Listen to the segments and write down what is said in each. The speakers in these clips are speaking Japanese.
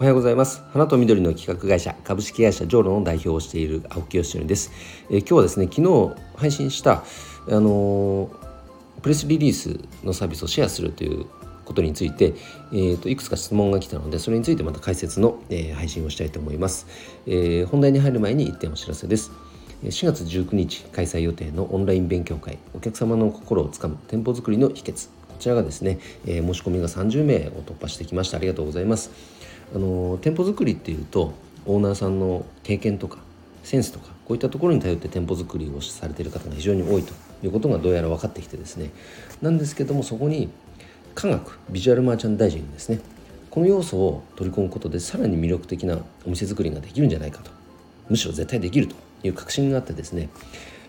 おはようございます。花と緑の企画会社株式会社ジョーロの代表をしている青木よしです、えー、今日はですね昨日配信したあのー、プレスリリースのサービスをシェアするということについて、えーと、いくつか質問が来たのでそれについてまた解説の、えー、配信をしたいと思います、え、本題に入る前に1点お知らせです。4月19日開催予定のオンライン勉強会お客様の心をつかむ店舗作りの秘訣。こちらがですね、え、申し込みが30名を突破してきました。ありがとうございます。あの店舗作りっていうとオーナーさんの経験とかセンスとかこういったところに頼って店舗作りをされている方が非常に多いということがどうやら分かってきてですね。なんですけどもそこに科学ビジュアルマーチャンダイジングですね。この要素を取り込むことでさらに魅力的なお店作りができるんじゃないかと。むしろ絶対できるという確信があってですね。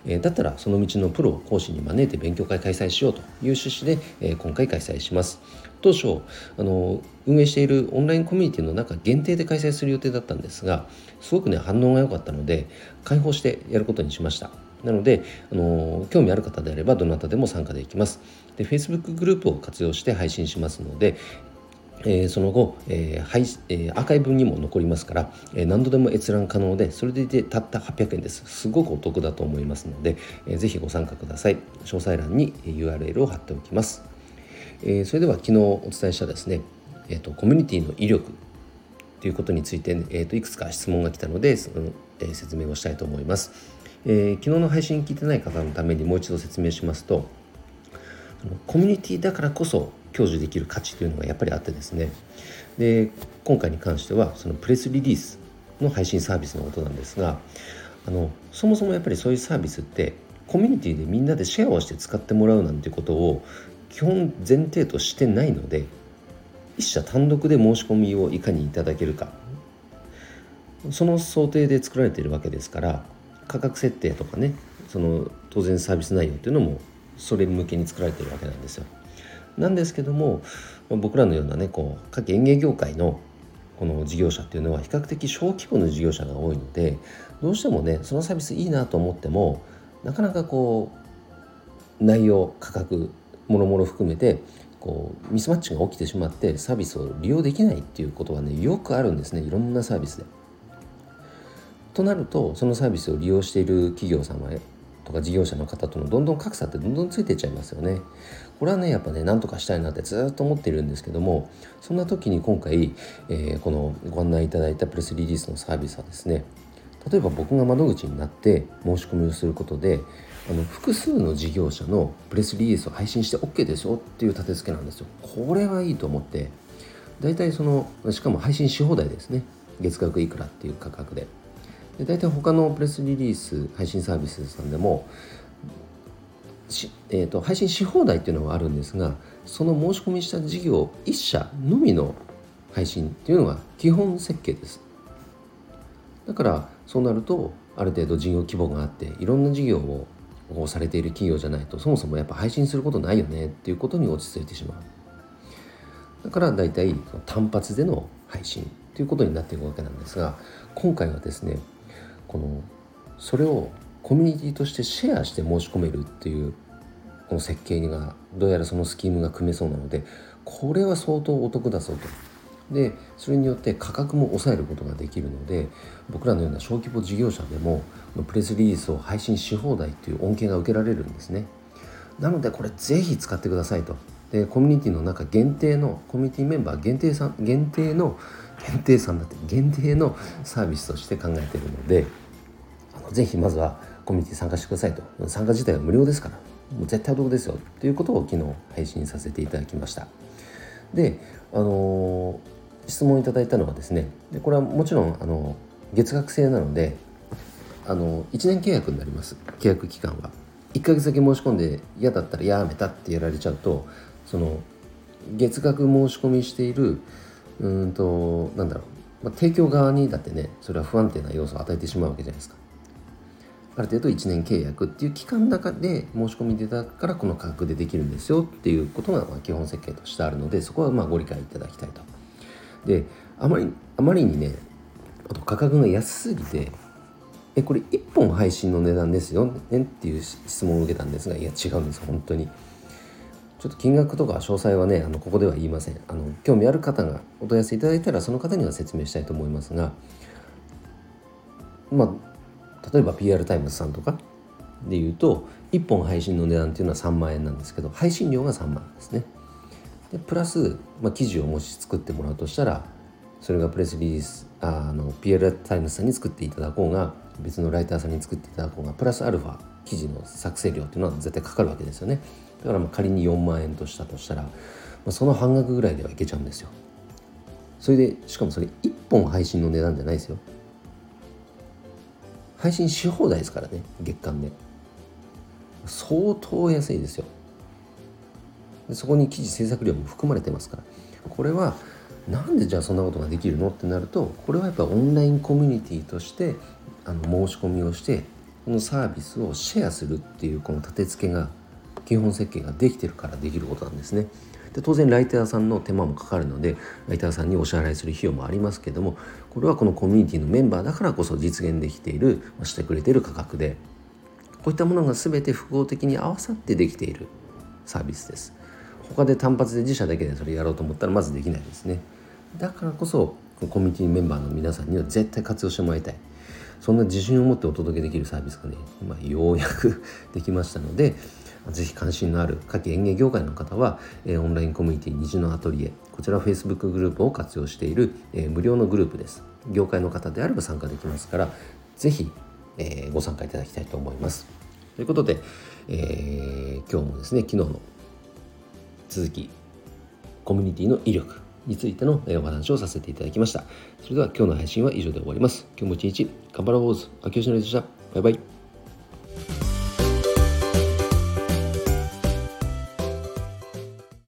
えー、だったらその道のプロを講師に招いて勉強会開催しようという趣旨で、えー、今回開催します。当初あの運営しているオンラインコミュニティの中限定で開催する予定だったんですがすごくね反応が良かったので開放してやることにしました。なのであの興味ある方であればどなたでも参加できます。で Facebook グループを活用して配信しますのでえー、その後、えー配えー、アーカイブにも残りますから、えー、何度でも閲覧可能でそれでいてたった800円です。すごくお得だと思いますので、えー、ぜひご参加ください。詳細欄に URL を貼っておきます、えー、それでは昨日お伝えしたですね、えーと、コミュニティの威力ということについて、えーと、いくつか質問が来たのでその、えー、説明をしたいと思います、えー、昨日の配信聞いてない方のためにもう一度説明しますとコミュニティだからこそ享受できる価値というのがやっぱりあってですねで今回に関してはそのプレスリリースの配信サービスのことなんですがあのそもそもやっぱりそういうサービスってコミュニティでみんなでシェアをして使ってもらうなんてことを基本前提としてないので一社単独で申し込みをいかにいただけるかその想定で作られているわけですから価格設定とかねその当然サービス内容っていうのもそれ向けに作られてるわけなんですよ。なんですけども僕らのようなねこう各園芸業界のこの事業者っていうのは比較的小規模の事業者が多いのでどうしてもねそのサービスいいなと思ってもなかなかこう内容価格もろもろ含めてこうミスマッチが起きてしまってサービスを利用できないっていうことはねよくあるんですねいろんなサービスで。となるとそのサービスを利用している企業さんはとか事業者の方とのどんどん格差ってどんどんついていっちゃいますよね。これはねやっぱねなんとかしたいなってずっと思っているんですけどもそんな時に今回、えー、このご案内いただいたプレスリリースのサービスはですね例えば僕が窓口になって申し込みをすることであの複数の事業者のプレスリリースを配信して OK ですよっていう立て付けなんですよ。これはいいと思って大体そのしかも配信し放題ですね月額いくらっていう価格でで大体他のプレスリリース配信サービスさんでもえーと、配信し放題っていうのはあるんですがその申し込みした事業1社のみの配信っていうのが基本設計です。だからそうなるとある程度事業規模があっていろんな事業をされている企業じゃないとそもそもやっぱ配信することないよねっていうことに落ち着いてしまう。だから大体単発での配信ということになっていくわけなんですが今回はですねこのそれをコミュニティとしてシェアして申し込めるっていうこの設計がどうやらそのスキームが組めそうなのでこれは相当お得だぞと。でそれによって価格も抑えることができるので僕らのような小規模事業者でもプレスリリースを配信し放題っていう恩恵が受けられるんですね。なのでこれぜひ使ってくださいと。でコミュニティの中限定のコミュニティメンバー限定さん限定の限定さんだって限定のサービスとして考えているのでのぜひまずはコミュニティ参加してくださいと。参加自体は無料ですからもう絶対お得ですよ。ということを昨日配信させていただきました。であの、質問いただいたのはですねでこれはもちろんあの月額制なのであの1年契約になります。契約期間は。1ヶ月だけ申し込んで嫌だったらやめたってやられちゃうとその月額申し込みしているうんとなんだろう、まあ、提供側にだってねそれは不安定な要素を与えてしまうわけじゃないですか。ある程度1年契約っていう期間の中で申し込みいただくからこの価格でできるんですよっていうことが基本設計としてあるのでそこはまあご理解いただきたいと。であまりあまりにねあと価格が安すぎてえこれ1本配信の値段ですよねっていう質問を受けたんですがいや違うんです本当に。ちょっと金額とか詳細はねあのここでは言いません。あの興味ある方がお問い合わせいただいたらその方には説明したいと思いますがまあ例えば PR タイムズさんとかでいうと1本配信の値段っていうのは3万円なんですけど配信料が3万ですね。でプラス、まあ、記事をもし作ってもらうとしたらそれがプレスリリースあの PR タイムズさんに作っていただこうが別のライターさんに作っていただこうがプラスアルファ記事の作成料っていうのは絶対かかるわけですよね。だからまあ仮に4万円としたとしたら、まあ、その半額ぐらいではいけちゃうんですよ。それでしかもそれ1本配信の値段じゃないですよ。配信し放題ですからね月間で。相当安いですよ。そこに記事制作料も含まれてますから。これはなんでじゃあそんなことができるのってなるとこれはやっぱオンラインコミュニティとしてあの申し込みをしてこのサービスをシェアするっていうこの立て付けが基本設計ができてるからできることなんですね。で当然ライターさんの手間もかかるのでライターさんにお支払いする費用もありますけどもこれはこのコミュニティのメンバーだからこそ実現できているしてくれている価格でこういったものが全て複合的に合わさってできているサービスです。他で単発で自社だけでそれやろうと思ったらまずできないですね。だからこそコミュニティメンバーの皆さんには絶対活用してもらいたい。そんな自信を持ってお届けできるサービスがね、まあ、ようやく できましたので、ぜひ関心のある夏季園芸業界の方は、えー、オンラインコミュニティ虹のアトリエこちら Facebook グループを活用している、えー、無料のグループです。業界の方であれば参加できますからぜひ、えー、ご参加いただきたいと思います。ということで、え今日もですね昨日の続きコミュニティの威力についてのお話をさせていただきました。それでは今日の配信は以上で終わります。今日も一日頑張ろう秋吉のりでした。バイバイ。